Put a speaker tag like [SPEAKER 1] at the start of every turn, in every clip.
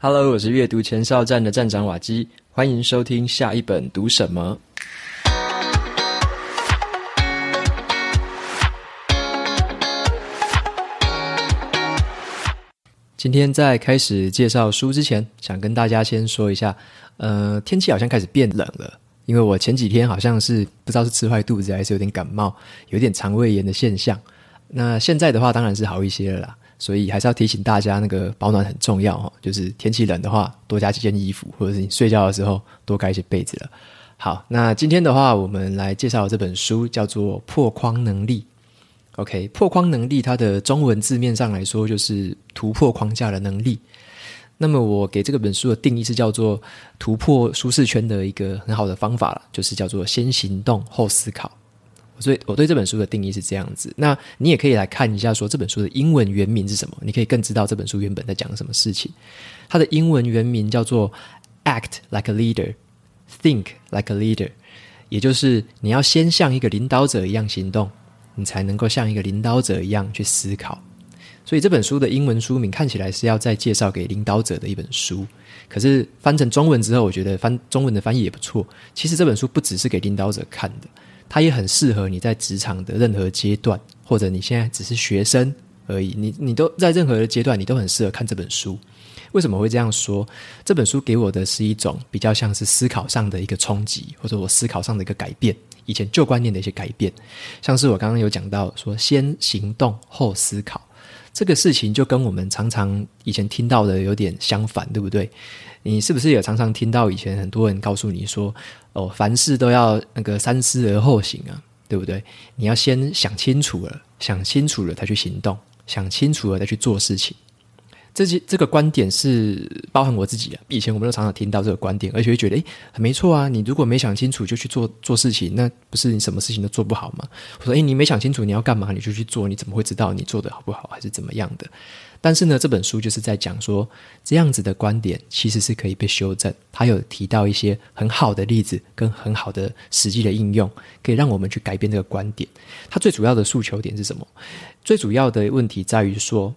[SPEAKER 1] Hello，我是阅读前哨站的站长瓦基，欢迎收听下一本读什么。今天在开始介绍书之前，想跟大家先说一下，呃，天气好像开始变冷了，因为我前几天好像是不知道是吃坏肚子还是有点感冒，有点肠胃炎的现象。那现在的话当然是好一些了啦。所以还是要提醒大家，那个保暖很重要哈。就是天气冷的话，多加几件衣服，或者是你睡觉的时候多盖一些被子了。好，那今天的话，我们来介绍这本书，叫做《破框能力》。OK，破框能力它的中文字面上来说就是突破框架的能力。那么我给这个本书的定义是叫做突破舒适圈的一个很好的方法了，就是叫做先行动后思考。所以我对这本书的定义是这样子，那你也可以来看一下，说这本书的英文原名是什么，你可以更知道这本书原本在讲什么事情。它的英文原名叫做 “Act like a leader, think like a leader”，也就是你要先像一个领导者一样行动，你才能够像一个领导者一样去思考。所以这本书的英文书名看起来是要再介绍给领导者的一本书，可是翻成中文之后，我觉得翻中文的翻译也不错。其实这本书不只是给领导者看的。它也很适合你在职场的任何阶段，或者你现在只是学生而已，你你都在任何的阶段，你都很适合看这本书。为什么会这样说？这本书给我的是一种比较像是思考上的一个冲击，或者我思考上的一个改变，以前旧观念的一些改变。像是我刚刚有讲到说，先行动后思考这个事情，就跟我们常常以前听到的有点相反，对不对？你是不是也常常听到以前很多人告诉你说，哦，凡事都要那个三思而后行啊，对不对？你要先想清楚了，想清楚了再去行动，想清楚了再去做事情。这些这个观点是包含我自己啊。以前我们都常常听到这个观点，而且会觉得，诶，没错啊。你如果没想清楚就去做做事情，那不是你什么事情都做不好吗？我说，诶，你没想清楚你要干嘛，你就去做，你怎么会知道你做得好不好，还是怎么样的？但是呢，这本书就是在讲说，这样子的观点其实是可以被修正。他有提到一些很好的例子跟很好的实际的应用，可以让我们去改变这个观点。他最主要的诉求点是什么？最主要的问题在于说，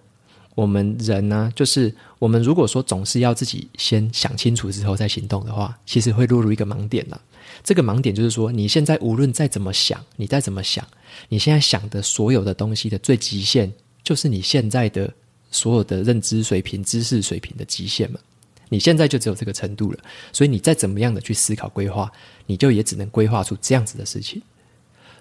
[SPEAKER 1] 我们人呢，就是我们如果说总是要自己先想清楚之后再行动的话，其实会落入一个盲点了。这个盲点就是说，你现在无论再怎么想，你再怎么想，你现在想的所有的东西的最极限，就是你现在的。所有的认知水平、知识水平的极限嘛，你现在就只有这个程度了，所以你再怎么样的去思考规划，你就也只能规划出这样子的事情。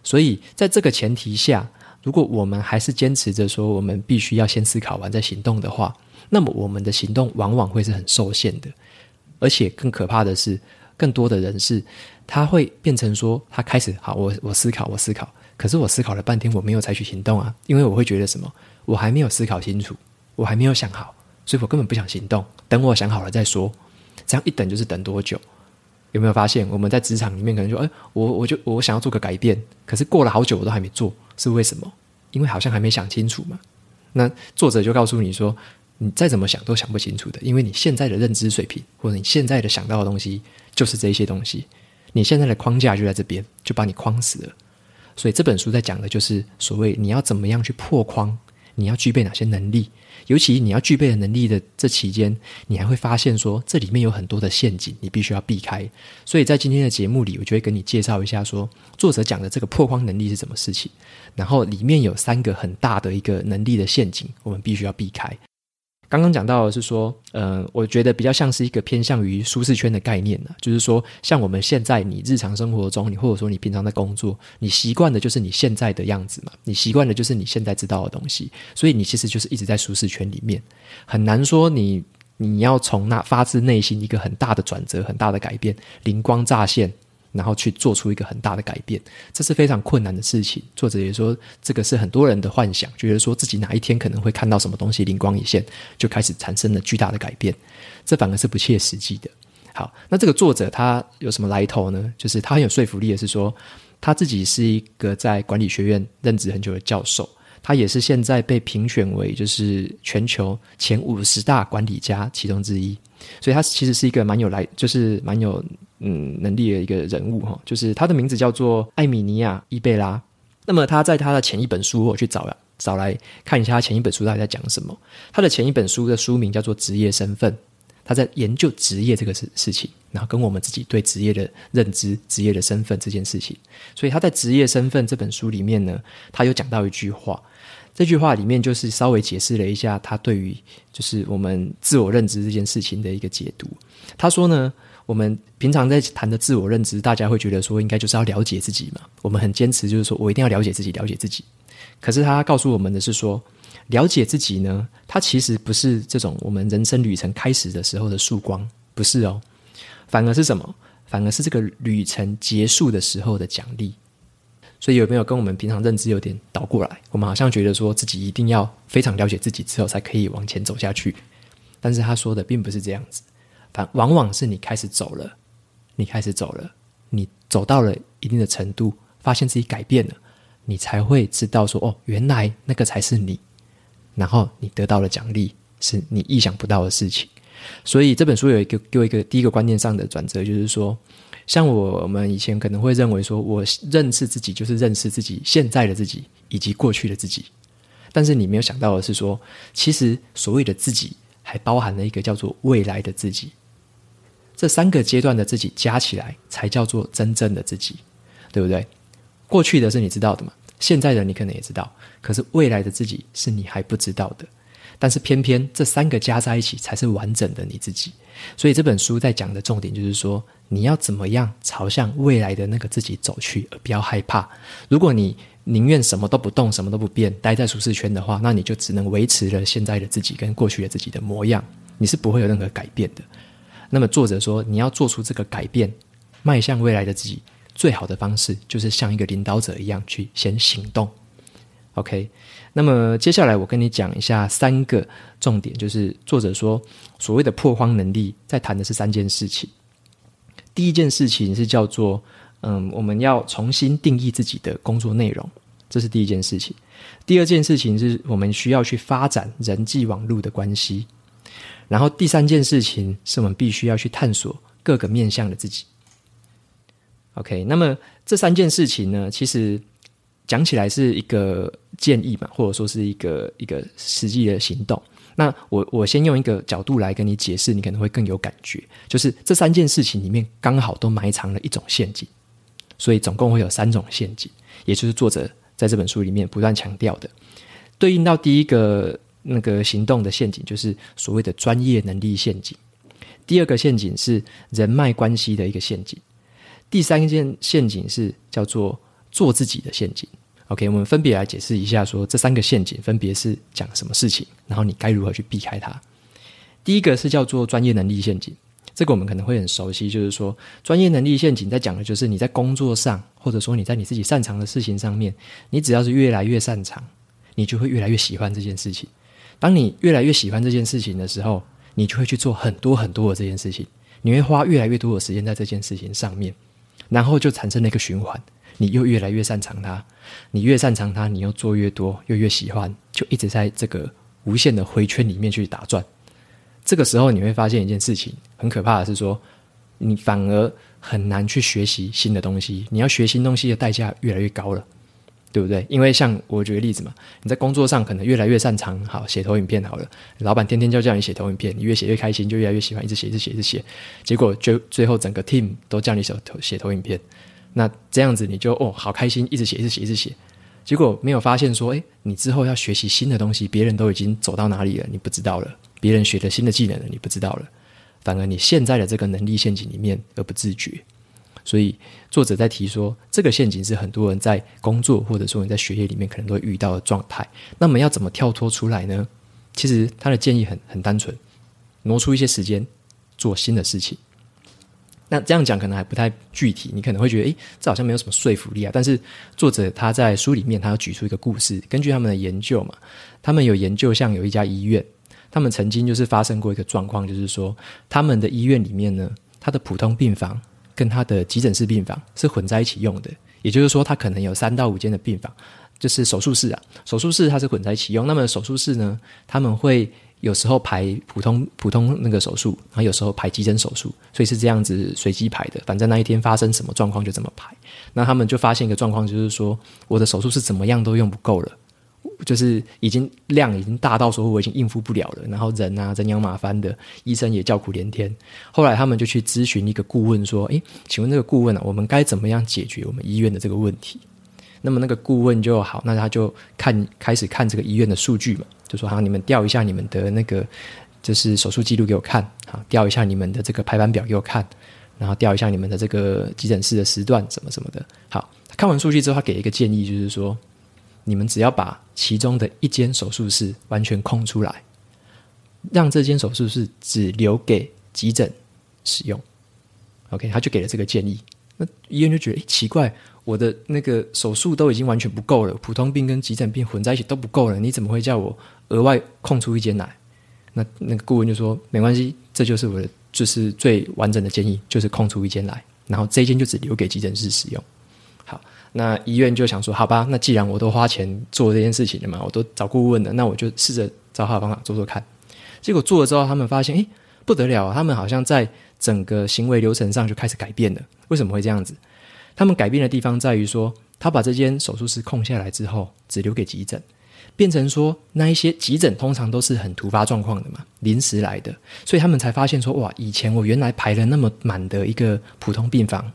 [SPEAKER 1] 所以在这个前提下，如果我们还是坚持着说我们必须要先思考完再行动的话，那么我们的行动往往会是很受限的，而且更可怕的是，更多的人是他会变成说他开始好，我我思考，我思考，可是我思考了半天我没有采取行动啊，因为我会觉得什么，我还没有思考清楚。我还没有想好，所以我根本不想行动。等我想好了再说。这样一等就是等多久？有没有发现我们在职场里面可能说：“哎，我我就我想要做个改变，可是过了好久我都还没做，是为什么？因为好像还没想清楚嘛。”那作者就告诉你说：“你再怎么想都想不清楚的，因为你现在的认知水平或者你现在的想到的东西就是这些东西，你现在的框架就在这边，就把你框死了。所以这本书在讲的就是所谓你要怎么样去破框，你要具备哪些能力。”尤其你要具备的能力的这期间，你还会发现说，这里面有很多的陷阱，你必须要避开。所以在今天的节目里，我就会跟你介绍一下说，说作者讲的这个破框能力是什么事情，然后里面有三个很大的一个能力的陷阱，我们必须要避开。刚刚讲到的是说，呃，我觉得比较像是一个偏向于舒适圈的概念呢，就是说，像我们现在你日常生活中，你或者说你平常在工作，你习惯的就是你现在的样子嘛，你习惯的就是你现在知道的东西，所以你其实就是一直在舒适圈里面，很难说你你要从那发自内心一个很大的转折、很大的改变，灵光乍现。然后去做出一个很大的改变，这是非常困难的事情。作者也说，这个是很多人的幻想，觉得说自己哪一天可能会看到什么东西灵光一现，就开始产生了巨大的改变。这反而是不切实际的。好，那这个作者他有什么来头呢？就是他很有说服力的是说，他自己是一个在管理学院任职很久的教授，他也是现在被评选为就是全球前五十大管理家其中之一。所以他其实是一个蛮有来，就是蛮有嗯能力的一个人物哈。就是他的名字叫做艾米尼亚·伊贝拉。那么他在他的前一本书，我去找了找来看一下他前一本书到底在讲什么。他的前一本书的书名叫做《职业身份》。他在研究职业这个事事情，然后跟我们自己对职业的认知、职业的身份这件事情。所以他在《职业身份》这本书里面呢，他有讲到一句话，这句话里面就是稍微解释了一下他对于就是我们自我认知这件事情的一个解读。他说呢，我们平常在谈的自我认知，大家会觉得说应该就是要了解自己嘛，我们很坚持就是说我一定要了解自己，了解自己。可是他告诉我们的是说，了解自己呢，它其实不是这种我们人生旅程开始的时候的曙光，不是哦，反而是什么？反而是这个旅程结束的时候的奖励。所以有没有跟我们平常认知有点倒过来？我们好像觉得说自己一定要非常了解自己之后才可以往前走下去，但是他说的并不是这样子，反往往是你开始走了，你开始走了，你走到了一定的程度，发现自己改变了。你才会知道说哦，原来那个才是你，然后你得到了奖励，是你意想不到的事情。所以这本书有一个给我一个第一个观念上的转折，就是说，像我们以前可能会认为说，我认识自己就是认识自己现在的自己以及过去的自己，但是你没有想到的是说，其实所谓的自己还包含了一个叫做未来的自己，这三个阶段的自己加起来才叫做真正的自己，对不对？过去的是你知道的嘛？现在的你可能也知道，可是未来的自己是你还不知道的。但是偏偏这三个加在一起才是完整的你自己。所以这本书在讲的重点就是说，你要怎么样朝向未来的那个自己走去，而不要害怕。如果你宁愿什么都不动，什么都不变，待在舒适圈的话，那你就只能维持了现在的自己跟过去的自己的模样，你是不会有任何改变的。那么作者说，你要做出这个改变，迈向未来的自己。最好的方式就是像一个领导者一样去先行动，OK。那么接下来我跟你讲一下三个重点，就是作者说所谓的破荒能力，在谈的是三件事情。第一件事情是叫做，嗯，我们要重新定义自己的工作内容，这是第一件事情。第二件事情是我们需要去发展人际网络的关系，然后第三件事情是我们必须要去探索各个面向的自己。OK，那么这三件事情呢，其实讲起来是一个建议嘛，或者说是一个一个实际的行动。那我我先用一个角度来跟你解释，你可能会更有感觉。就是这三件事情里面刚好都埋藏了一种陷阱，所以总共会有三种陷阱，也就是作者在这本书里面不断强调的。对应到第一个那个行动的陷阱，就是所谓的专业能力陷阱；第二个陷阱是人脉关系的一个陷阱。第三件陷阱是叫做做自己的陷阱。OK，我们分别来解释一下，说这三个陷阱分别是讲什么事情，然后你该如何去避开它。第一个是叫做专业能力陷阱，这个我们可能会很熟悉，就是说专业能力陷阱在讲的就是你在工作上，或者说你在你自己擅长的事情上面，你只要是越来越擅长，你就会越来越喜欢这件事情。当你越来越喜欢这件事情的时候，你就会去做很多很多的这件事情，你会花越来越多的时间在这件事情上面。然后就产生了一个循环，你又越来越擅长它，你越擅长它，你又做越多，又越喜欢，就一直在这个无限的回圈里面去打转。这个时候你会发现一件事情，很可怕的是说，你反而很难去学习新的东西，你要学新东西的代价越来越高了。对不对？因为像我举个例子嘛，你在工作上可能越来越擅长，好写投影片好了，老板天天就叫你写投影片，你越写越开心，就越来越喜欢，一直写，一直写，一直写，结果就最后整个 team 都叫你写投写投影片，那这样子你就哦好开心，一直写，一直写，一直写，结果没有发现说，诶，你之后要学习新的东西，别人都已经走到哪里了，你不知道了，别人学的新的技能了，你不知道了，反而你现在的这个能力陷阱里面而不自觉。所以作者在提说，这个陷阱是很多人在工作或者说你在学业里面可能都会遇到的状态。那么要怎么跳脱出来呢？其实他的建议很很单纯，挪出一些时间做新的事情。那这样讲可能还不太具体，你可能会觉得，诶，这好像没有什么说服力啊。但是作者他在书里面他要举出一个故事，根据他们的研究嘛，他们有研究像有一家医院，他们曾经就是发生过一个状况，就是说他们的医院里面呢，他的普通病房。跟他的急诊室病房是混在一起用的，也就是说，他可能有三到五间的病房，就是手术室啊。手术室它是混在一起用，那么手术室呢，他们会有时候排普通普通那个手术，然后有时候排急诊手术，所以是这样子随机排的。反正那一天发生什么状况就怎么排。那他们就发现一个状况，就是说我的手术是怎么样都用不够了，就是已经量已经大到说我已经应付不了了，然后人啊人仰马翻的，医生也叫苦连天。后来他们就去咨询一个顾问说：“诶，请问这个顾问啊，我们该怎么样解决我们医院的这个问题？”那么那个顾问就好，那他就看开始看这个医院的数据嘛，就说：“好，你们调一下你们的那个就是手术记录给我看，好，调一下你们的这个排班表给我看，然后调一下你们的这个急诊室的时段什么什么的。”好，看完数据之后，他给一个建议，就是说。你们只要把其中的一间手术室完全空出来，让这间手术室只留给急诊使用。OK，他就给了这个建议。那医院就觉得，诶，奇怪，我的那个手术都已经完全不够了，普通病跟急诊病混在一起都不够了，你怎么会叫我额外空出一间来？那那个顾问就说，没关系，这就是我的，就是最完整的建议，就是空出一间来，然后这一间就只留给急诊室使用。好那医院就想说，好吧，那既然我都花钱做这件事情了嘛，我都找顾问了，那我就试着找好方法做做看。结果做了之后，他们发现，诶，不得了，他们好像在整个行为流程上就开始改变了。为什么会这样子？他们改变的地方在于说，他把这间手术室空下来之后，只留给急诊，变成说那一些急诊通常都是很突发状况的嘛，临时来的，所以他们才发现说，哇，以前我原来排了那么满的一个普通病房，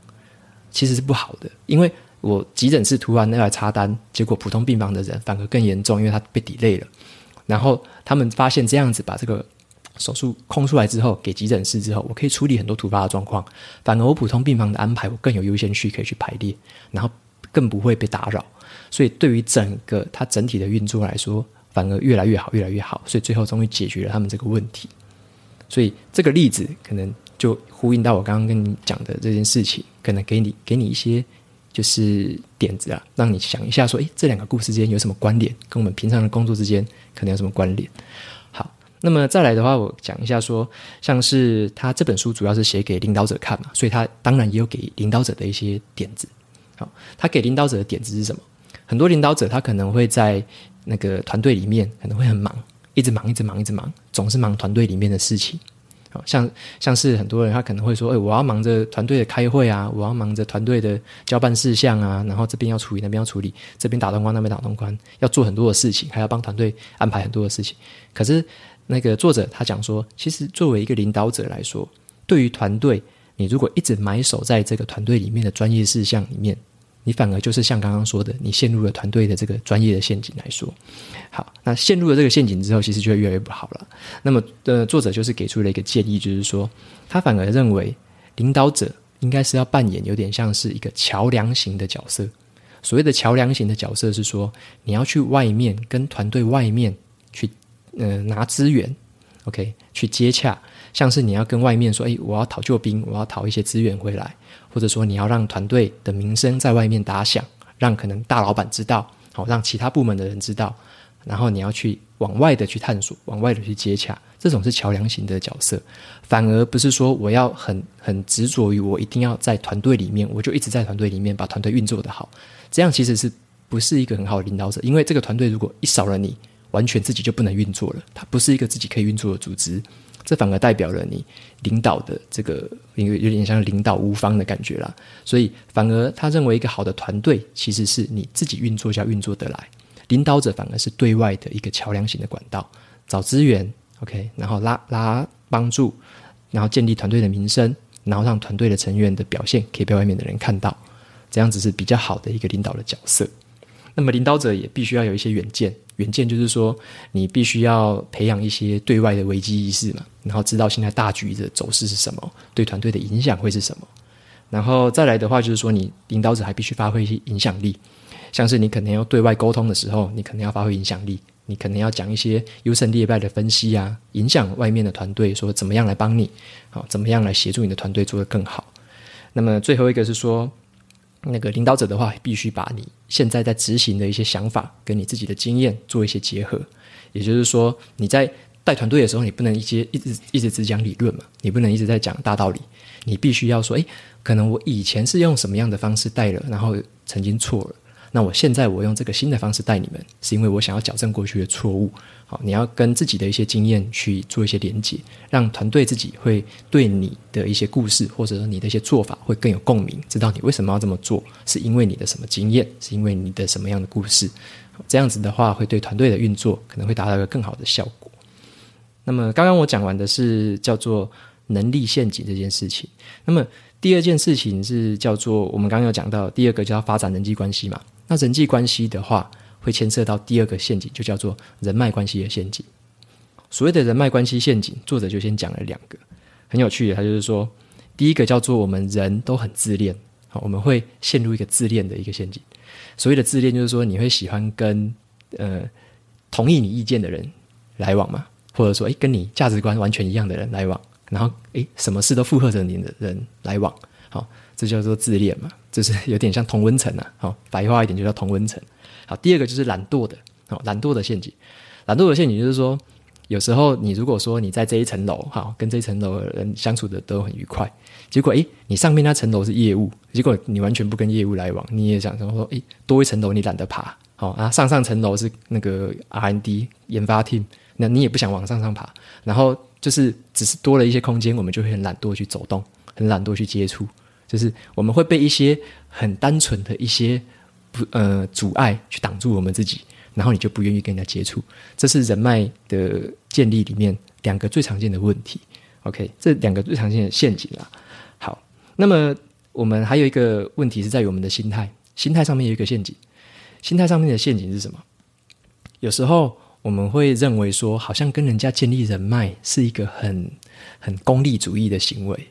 [SPEAKER 1] 其实是不好的，因为。我急诊室突然要来插单，结果普通病房的人反而更严重，因为他被抵累了。然后他们发现这样子把这个手术空出来之后，给急诊室之后，我可以处理很多突发的状况。反而我普通病房的安排，我更有优先序可以去排列，然后更不会被打扰。所以对于整个它整体的运作来说，反而越来越好，越来越好。所以最后终于解决了他们这个问题。所以这个例子可能就呼应到我刚刚跟你讲的这件事情，可能给你给你一些。就是点子啊，让你想一下，说，诶，这两个故事之间有什么关联？跟我们平常的工作之间可能有什么关联？那么再来的话，我讲一下说，像是他这本书主要是写给领导者看嘛，所以他当然也有给领导者的一些点子。好，他给领导者的点子是什么？很多领导者他可能会在那个团队里面可能会很忙，一直忙，一直忙，一直忙，总是忙团队里面的事情。好像像是很多人，他可能会说：“哎，我要忙着团队的开会啊，我要忙着团队的交办事项啊，然后这边要处理，那边要处理，这边打通关，那边打通关，要做很多的事情，还要帮团队安排很多的事情。”可是那个作者他讲说，其实作为一个领导者来说，对于团队，你如果一直埋首在这个团队里面的专业事项里面。你反而就是像刚刚说的，你陷入了团队的这个专业的陷阱来说，好，那陷入了这个陷阱之后，其实就会越来越不好了。那么，呃，作者就是给出了一个建议，就是说，他反而认为领导者应该是要扮演有点像是一个桥梁型的角色。所谓的桥梁型的角色是说，你要去外面跟团队外面，呃，拿资源，OK，去接洽。像是你要跟外面说，诶，我要讨救兵，我要讨一些资源回来，或者说你要让团队的名声在外面打响，让可能大老板知道，好，让其他部门的人知道，然后你要去往外的去探索，往外的去接洽，这种是桥梁型的角色，反而不是说我要很很执着于我一定要在团队里面，我就一直在团队里面把团队运作得好，这样其实是不是一个很好的领导者？因为这个团队如果一少了你，完全自己就不能运作了，它不是一个自己可以运作的组织。这反而代表了你领导的这个，因为有点像领导无方的感觉啦。所以反而他认为一个好的团队其实是你自己运作就要运作得来，领导者反而是对外的一个桥梁型的管道，找资源，OK，然后拉拉帮助，然后建立团队的名声，然后让团队的成员的表现可以被外面的人看到，这样子是比较好的一个领导的角色。那么领导者也必须要有一些远见。远见就是说，你必须要培养一些对外的危机意识嘛，然后知道现在大局的走势是什么，对团队的影响会是什么。然后再来的话，就是说你领导者还必须发挥一些影响力，像是你可能要对外沟通的时候，你可能要发挥影响力，你可能要讲一些优胜劣败的分析啊，影响外面的团队说怎么样来帮你，好，怎么样来协助你的团队做得更好。那么最后一个是说。那个领导者的话，必须把你现在在执行的一些想法跟你自己的经验做一些结合。也就是说，你在带团队的时候，你不能一直一直一直只讲理论嘛，你不能一直在讲大道理。你必须要说，诶，可能我以前是用什么样的方式带了，然后曾经错了。那我现在我用这个新的方式带你们，是因为我想要矫正过去的错误。好，你要跟自己的一些经验去做一些连结，让团队自己会对你的一些故事或者说你的一些做法会更有共鸣，知道你为什么要这么做，是因为你的什么经验，是因为你的什么样的故事。这样子的话，会对团队的运作可能会达到一个更好的效果。那么刚刚我讲完的是叫做能力陷阱这件事情。那么第二件事情是叫做我们刚刚有讲到第二个叫发展人际关系嘛？那人际关系的话，会牵涉到第二个陷阱，就叫做人脉关系的陷阱。所谓的人脉关系陷阱，作者就先讲了两个，很有趣的。他就是说，第一个叫做我们人都很自恋，好，我们会陷入一个自恋的一个陷阱。所谓的自恋，就是说你会喜欢跟呃同意你意见的人来往嘛，或者说诶跟你价值观完全一样的人来往，然后诶什么事都附和着你的人来往，好，这叫做自恋嘛，就是有点像同温层啊，好，白话一点就叫同温层。好，第二个就是懒惰的，哦，懒惰的陷阱。懒惰的陷阱就是说，有时候你如果说你在这一层楼，好，跟这一层楼的人相处的都很愉快，结果诶，你上面那层楼是业务，结果你完全不跟业务来往，你也想说，诶，多一层楼你懒得爬，好啊，上上层楼是那个 R&D 研发 team，那你也不想往上上爬，然后就是只是多了一些空间，我们就会很懒惰去走动，很懒惰去接触，就是我们会被一些很单纯的一些。呃，阻碍去挡住我们自己，然后你就不愿意跟人家接触，这是人脉的建立里面两个最常见的问题。OK，这两个最常见的陷阱啊。好，那么我们还有一个问题是在于我们的心态，心态上面有一个陷阱。心态上面的陷阱是什么？有时候我们会认为说，好像跟人家建立人脉是一个很很功利主义的行为。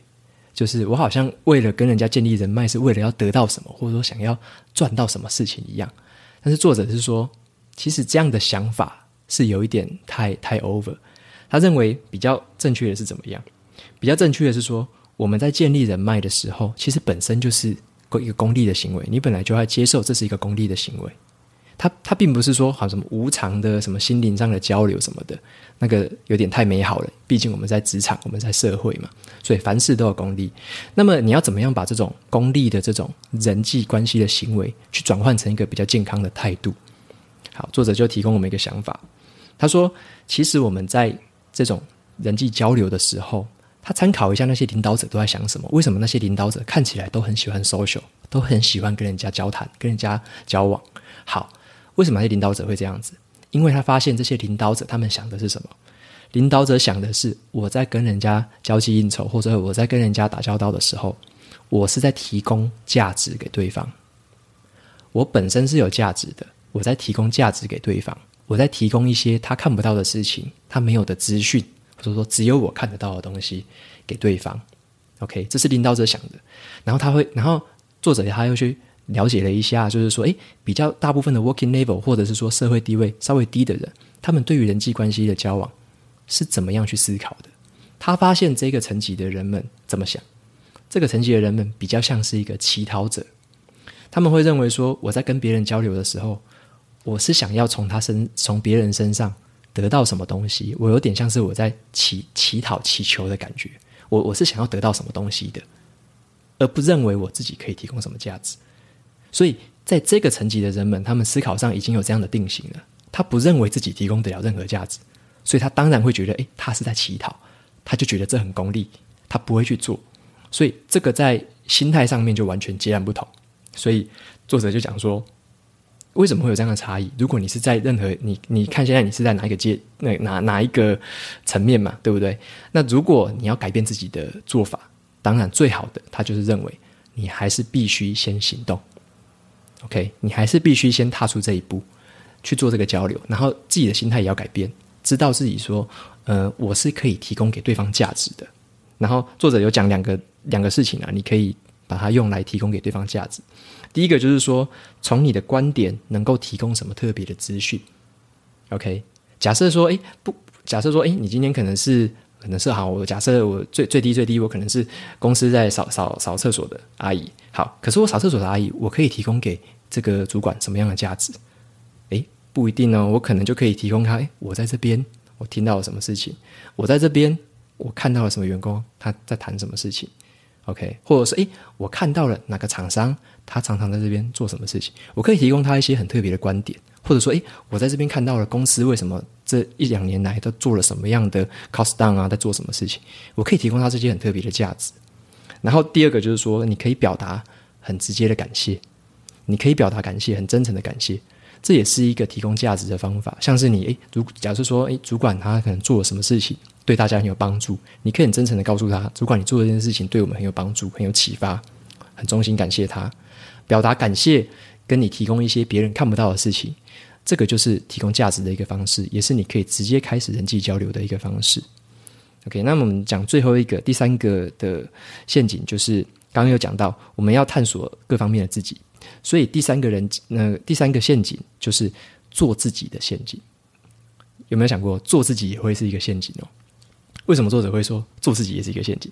[SPEAKER 1] 就是我好像为了跟人家建立人脉，是为了要得到什么，或者说想要赚到什么事情一样。但是作者是说，其实这样的想法是有一点太太 over。他认为比较正确的是怎么样？比较正确的是说，我们在建立人脉的时候，其实本身就是一个功利的行为。你本来就要接受这是一个功利的行为。他他并不是说好什么无偿的什么心灵上的交流什么的，那个有点太美好了。毕竟我们在职场，我们在社会嘛，所以凡事都有功利。那么你要怎么样把这种功利的这种人际关系的行为，去转换成一个比较健康的态度？好，作者就提供我们一个想法。他说，其实我们在这种人际交流的时候，他参考一下那些领导者都在想什么？为什么那些领导者看起来都很喜欢 social，都很喜欢跟人家交谈、跟人家交往？好。为什么那些领导者会这样子？因为他发现这些领导者他们想的是什么？领导者想的是，我在跟人家交际应酬，或者我在跟人家打交道的时候，我是在提供价值给对方。我本身是有价值的，我在提供价值给对方，我在提供一些他看不到的事情，他没有的资讯，或者说只有我看得到的东西给对方。OK，这是领导者想的。然后他会，然后作者他又去。了解了一下，就是说，诶，比较大部分的 working level 或者是说社会地位稍微低的人，他们对于人际关系的交往是怎么样去思考的？他发现这个层级的人们怎么想？这个层级的人们比较像是一个乞讨者，他们会认为说，我在跟别人交流的时候，我是想要从他身从别人身上得到什么东西，我有点像是我在乞乞讨祈求的感觉，我我是想要得到什么东西的，而不认为我自己可以提供什么价值。所以，在这个层级的人们，他们思考上已经有这样的定型了。他不认为自己提供得了任何价值，所以他当然会觉得，诶，他是在乞讨，他就觉得这很功利，他不会去做。所以，这个在心态上面就完全截然不同。所以，作者就讲说，为什么会有这样的差异？如果你是在任何你你看现在你是在哪一个阶那哪哪一个层面嘛，对不对？那如果你要改变自己的做法，当然最好的，他就是认为你还是必须先行动。OK，你还是必须先踏出这一步去做这个交流，然后自己的心态也要改变，知道自己说，呃，我是可以提供给对方价值的。然后作者有讲两个两个事情啊，你可以把它用来提供给对方价值。第一个就是说，从你的观点能够提供什么特别的资讯。OK，假设说，诶，不，假设说，诶，你今天可能是。可能是好，我假设我最最低最低，我可能是公司在扫扫扫厕所的阿姨。好，可是我扫厕所的阿姨，我可以提供给这个主管什么样的价值？诶，不一定哦，我可能就可以提供他。诶，我在这边，我听到了什么事情？我在这边，我看到了什么员工他在谈什么事情？OK，或者是诶，我看到了哪个厂商，他常常在这边做什么事情，我可以提供他一些很特别的观点，或者说诶，我在这边看到了公司为什么这一两年来都做了什么样的 cost down 啊，在做什么事情，我可以提供他这些很特别的价值。然后第二个就是说，你可以表达很直接的感谢，你可以表达感谢，很真诚的感谢。这也是一个提供价值的方法，像是你诶，如假设说诶，主管他可能做了什么事情对大家很有帮助，你可以很真诚的告诉他，主管你做的这件事情对我们很有帮助，很有启发，很衷心感谢他，表达感谢，跟你提供一些别人看不到的事情，这个就是提供价值的一个方式，也是你可以直接开始人际交流的一个方式。OK，那我们讲最后一个第三个的陷阱，就是刚刚有讲到，我们要探索各方面的自己。所以第三个人，呃，第三个陷阱就是做自己的陷阱。有没有想过，做自己也会是一个陷阱哦？为什么作者会说做自己也是一个陷阱？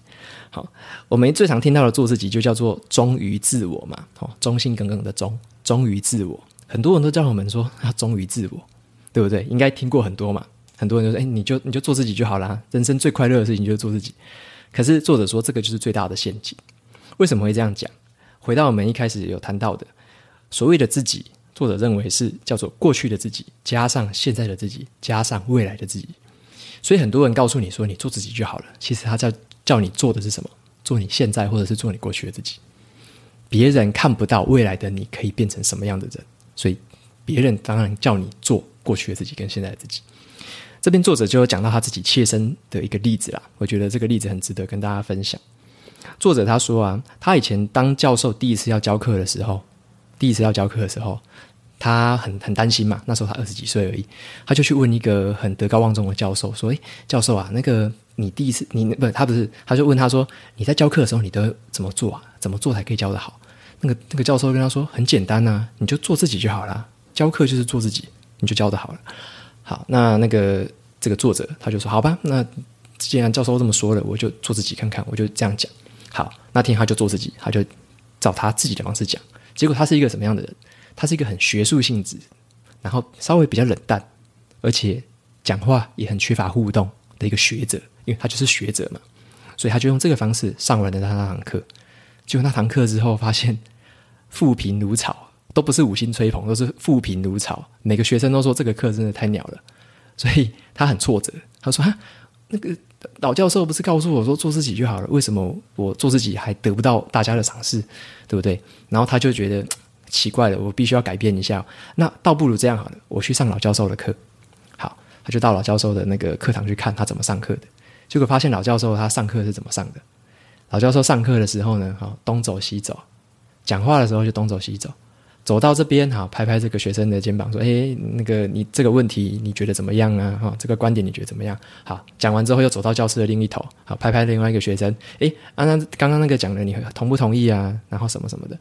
[SPEAKER 1] 好，我们最常听到的做自己就叫做忠于自我嘛，哦，忠心耿耿的忠，忠于自我。很多人都叫我们说要忠于自我，对不对？应该听过很多嘛。很多人就说，哎，你就你就做自己就好啦，人生最快乐的事情就是做自己。可是作者说，这个就是最大的陷阱。为什么会这样讲？回到我们一开始有谈到的，所谓的自己，作者认为是叫做过去的自己加上现在的自己加上未来的自己。所以很多人告诉你说你做自己就好了，其实他叫叫你做的是什么？做你现在或者是做你过去的自己。别人看不到未来的你可以变成什么样的人，所以别人当然叫你做过去的自己跟现在的自己。这边作者就有讲到他自己切身的一个例子啦，我觉得这个例子很值得跟大家分享。作者他说啊，他以前当教授第一次要教课的时候，第一次要教课的时候，他很很担心嘛。那时候他二十几岁而已，他就去问一个很德高望重的教授说：“诶，教授啊，那个你第一次你不他不是，他就问他说，你在教课的时候你都怎么做啊？怎么做才可以教得好？”那个那个教授跟他说：“很简单呐，你就做自己就好了。教课就是做自己，你就教得好了。”好，那那个这个作者他就说：“好吧，那既然教授这么说了，我就做自己看看。”我就这样讲。好，那天他就做自己，他就照他自己的方式讲。结果他是一个什么样的人？他是一个很学术性质，然后稍微比较冷淡，而且讲话也很缺乏互动的一个学者。因为他就是学者嘛，所以他就用这个方式上完了他那堂课。结果那堂课之后，发现富贫如潮，都不是五星吹捧，都是富贫如潮。每个学生都说这个课真的太鸟了，所以他很挫折。他说：“，那个。”老教授不是告诉我说做自己就好了？为什么我做自己还得不到大家的赏识，对不对？然后他就觉得奇怪了，我必须要改变一下。那倒不如这样好了，我去上老教授的课。好，他就到老教授的那个课堂去看他怎么上课的。结果发现老教授他上课是怎么上的？老教授上课的时候呢，哈，东走西走，讲话的时候就东走西走。走到这边，好，拍拍这个学生的肩膀，说：“诶，那个你这个问题你觉得怎么样啊？哈，这个观点你觉得怎么样？”好，讲完之后又走到教室的另一头，好，拍拍另外一个学生，诶，啊，那刚刚那个讲的你同不同意啊？然后什么什么的，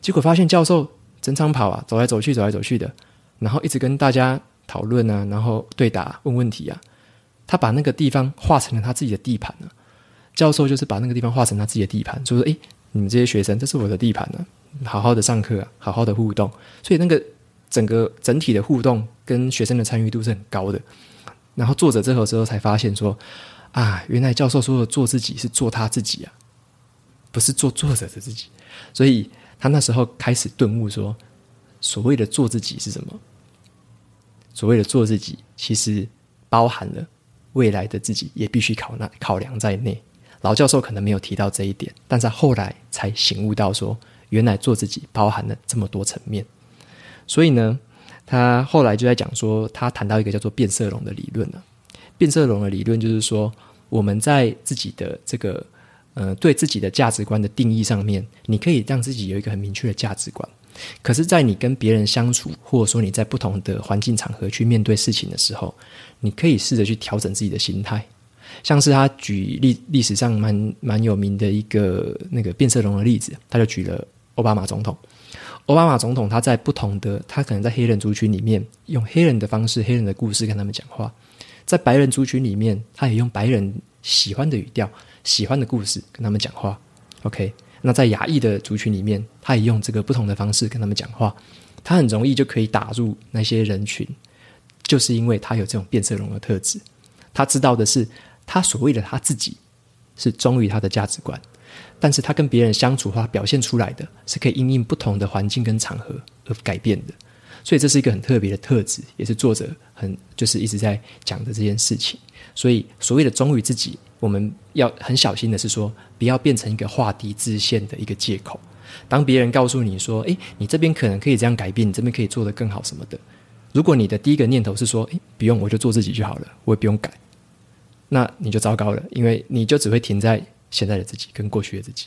[SPEAKER 1] 结果发现教授整场跑啊，走来走去，走来走去的，然后一直跟大家讨论啊，然后对答问问题啊，他把那个地方画成了他自己的地盘啊。教授就是把那个地方画成他自己的地盘，就说：“诶，你们这些学生，这是我的地盘呢。”好好的上课，啊好好的互动，所以那个整个整体的互动跟学生的参与度是很高的。然后作者这会之后才发现说，啊，原来教授说的做自己是做他自己啊，不是做作者的自己。所以他那时候开始顿悟说，所谓的做自己是什么？所谓的做自己，其实包含了未来的自己也必须考那考量在内。老教授可能没有提到这一点，但在后来才醒悟到说。原来做自己包含了这么多层面，所以呢，他后来就在讲说，他谈到一个叫做变色龙的理论呢。变色龙的理论就是说，我们在自己的这个呃对自己的价值观的定义上面，你可以让自己有一个很明确的价值观。可是，在你跟别人相处，或者说你在不同的环境场合去面对事情的时候，你可以试着去调整自己的心态。像是他举历历史上蛮蛮有名的一个那个变色龙的例子，他就举了。奥巴马总统，奥巴马总统他在不同的，他可能在黑人族群里面用黑人的方式、黑人的故事跟他们讲话；在白人族群里面，他也用白人喜欢的语调、喜欢的故事跟他们讲话。OK，那在亚裔的族群里面，他也用这个不同的方式跟他们讲话。他很容易就可以打入那些人群，就是因为他有这种变色龙的特质。他知道的是，他所谓的他自己是忠于他的价值观。但是他跟别人相处的话，表现出来的是可以因应不同的环境跟场合而改变的。所以这是一个很特别的特质，也是作者很就是一直在讲的这件事情。所以所谓的忠于自己，我们要很小心的是说，不要变成一个画地自限的一个借口。当别人告诉你说：“诶，你这边可能可以这样改变，你这边可以做得更好什么的。”如果你的第一个念头是说：“诶，不用，我就做自己就好了，我也不用改。”那你就糟糕了，因为你就只会停在现在的自己跟过去的自己。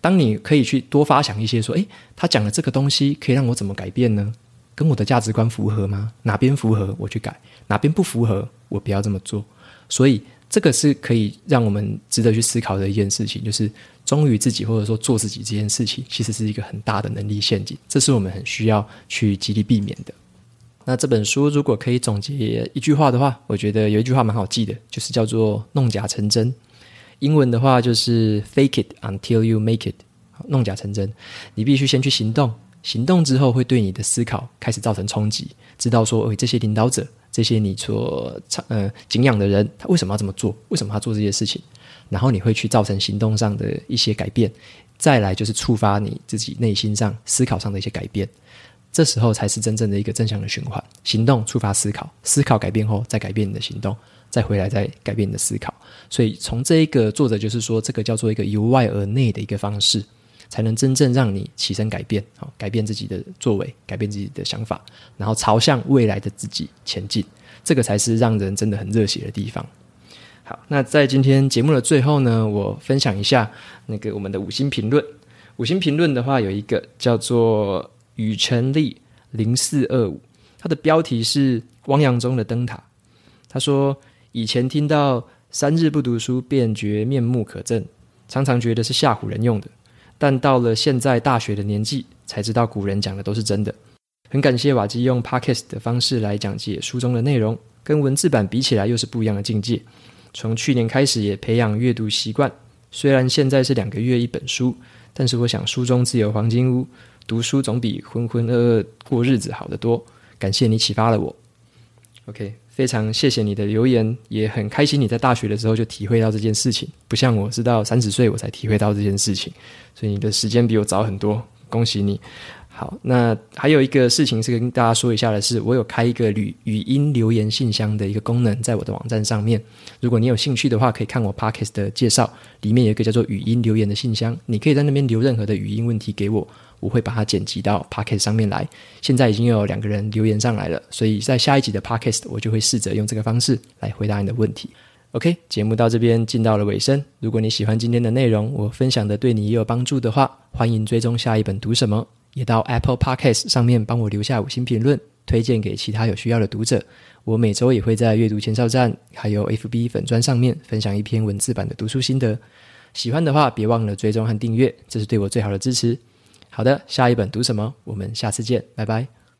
[SPEAKER 1] 当你可以去多发想一些说：“诶，他讲的这个东西可以让我怎么改变呢？跟我的价值观符合吗？哪边符合我去改，哪边不符合我不要这么做。”所以这个是可以让我们值得去思考的一件事情，就是。忠于自己，或者说做自己这件事情，其实是一个很大的能力陷阱，这是我们很需要去极力避免的。那这本书如果可以总结一句话的话，我觉得有一句话蛮好记的，就是叫做“弄假成真”。英文的话就是 “fake it until you make it”，弄假成真。你必须先去行动，行动之后会对你的思考开始造成冲击，知道说，哦，这些领导者，这些你所呃敬仰的人，他为什么要这么做？为什么他做这些事情？然后你会去造成行动上的一些改变，再来就是触发你自己内心上思考上的一些改变，这时候才是真正的一个正向的循环。行动触发思考，思考改变后再改变你的行动，再回来再改变你的思考。所以从这一个作者就是说，这个叫做一个由外而内的一个方式，才能真正让你起身改变，好，改变自己的作为，改变自己的想法，然后朝向未来的自己前进。这个才是让人真的很热血的地方。好，那在今天节目的最后呢，我分享一下那个我们的五星评论。五星评论的话，有一个叫做雨辰丽零四二五，它的标题是“汪洋中的灯塔”。他说：“以前听到三日不读书便觉面目可憎，常常觉得是吓唬人用的，但到了现在大学的年纪，才知道古人讲的都是真的。很感谢瓦基用 Podcast 的方式来讲解书中的内容，跟文字版比起来又是不一样的境界。”从去年开始也培养阅读习惯，虽然现在是两个月一本书，但是我想书中自有黄金屋，读书总比浑浑噩噩过日子好得多。感谢你启发了我。OK，非常谢谢你的留言，也很开心你在大学的时候就体会到这件事情，不像我是到三十岁我才体会到这件事情，所以你的时间比我早很多，恭喜你。好，那还有一个事情是跟大家说一下的是，我有开一个语语音留言信箱的一个功能，在我的网站上面。如果你有兴趣的话，可以看我 Podcast 的介绍，里面有一个叫做语音留言的信箱，你可以在那边留任何的语音问题给我，我会把它剪辑到 Podcast 上面来。现在已经有两个人留言上来了，所以在下一集的 Podcast 我就会试着用这个方式来回答你的问题。OK，节目到这边进到了尾声。如果你喜欢今天的内容，我分享的对你也有帮助的话，欢迎追踪下一本读什么。也到 Apple Podcast 上面帮我留下五星评论，推荐给其他有需要的读者。我每周也会在阅读前哨站还有 FB 粉砖上面分享一篇文字版的读书心得。喜欢的话，别忘了追踪和订阅，这是对我最好的支持。好的，下一本读什么？我们下次见，拜拜。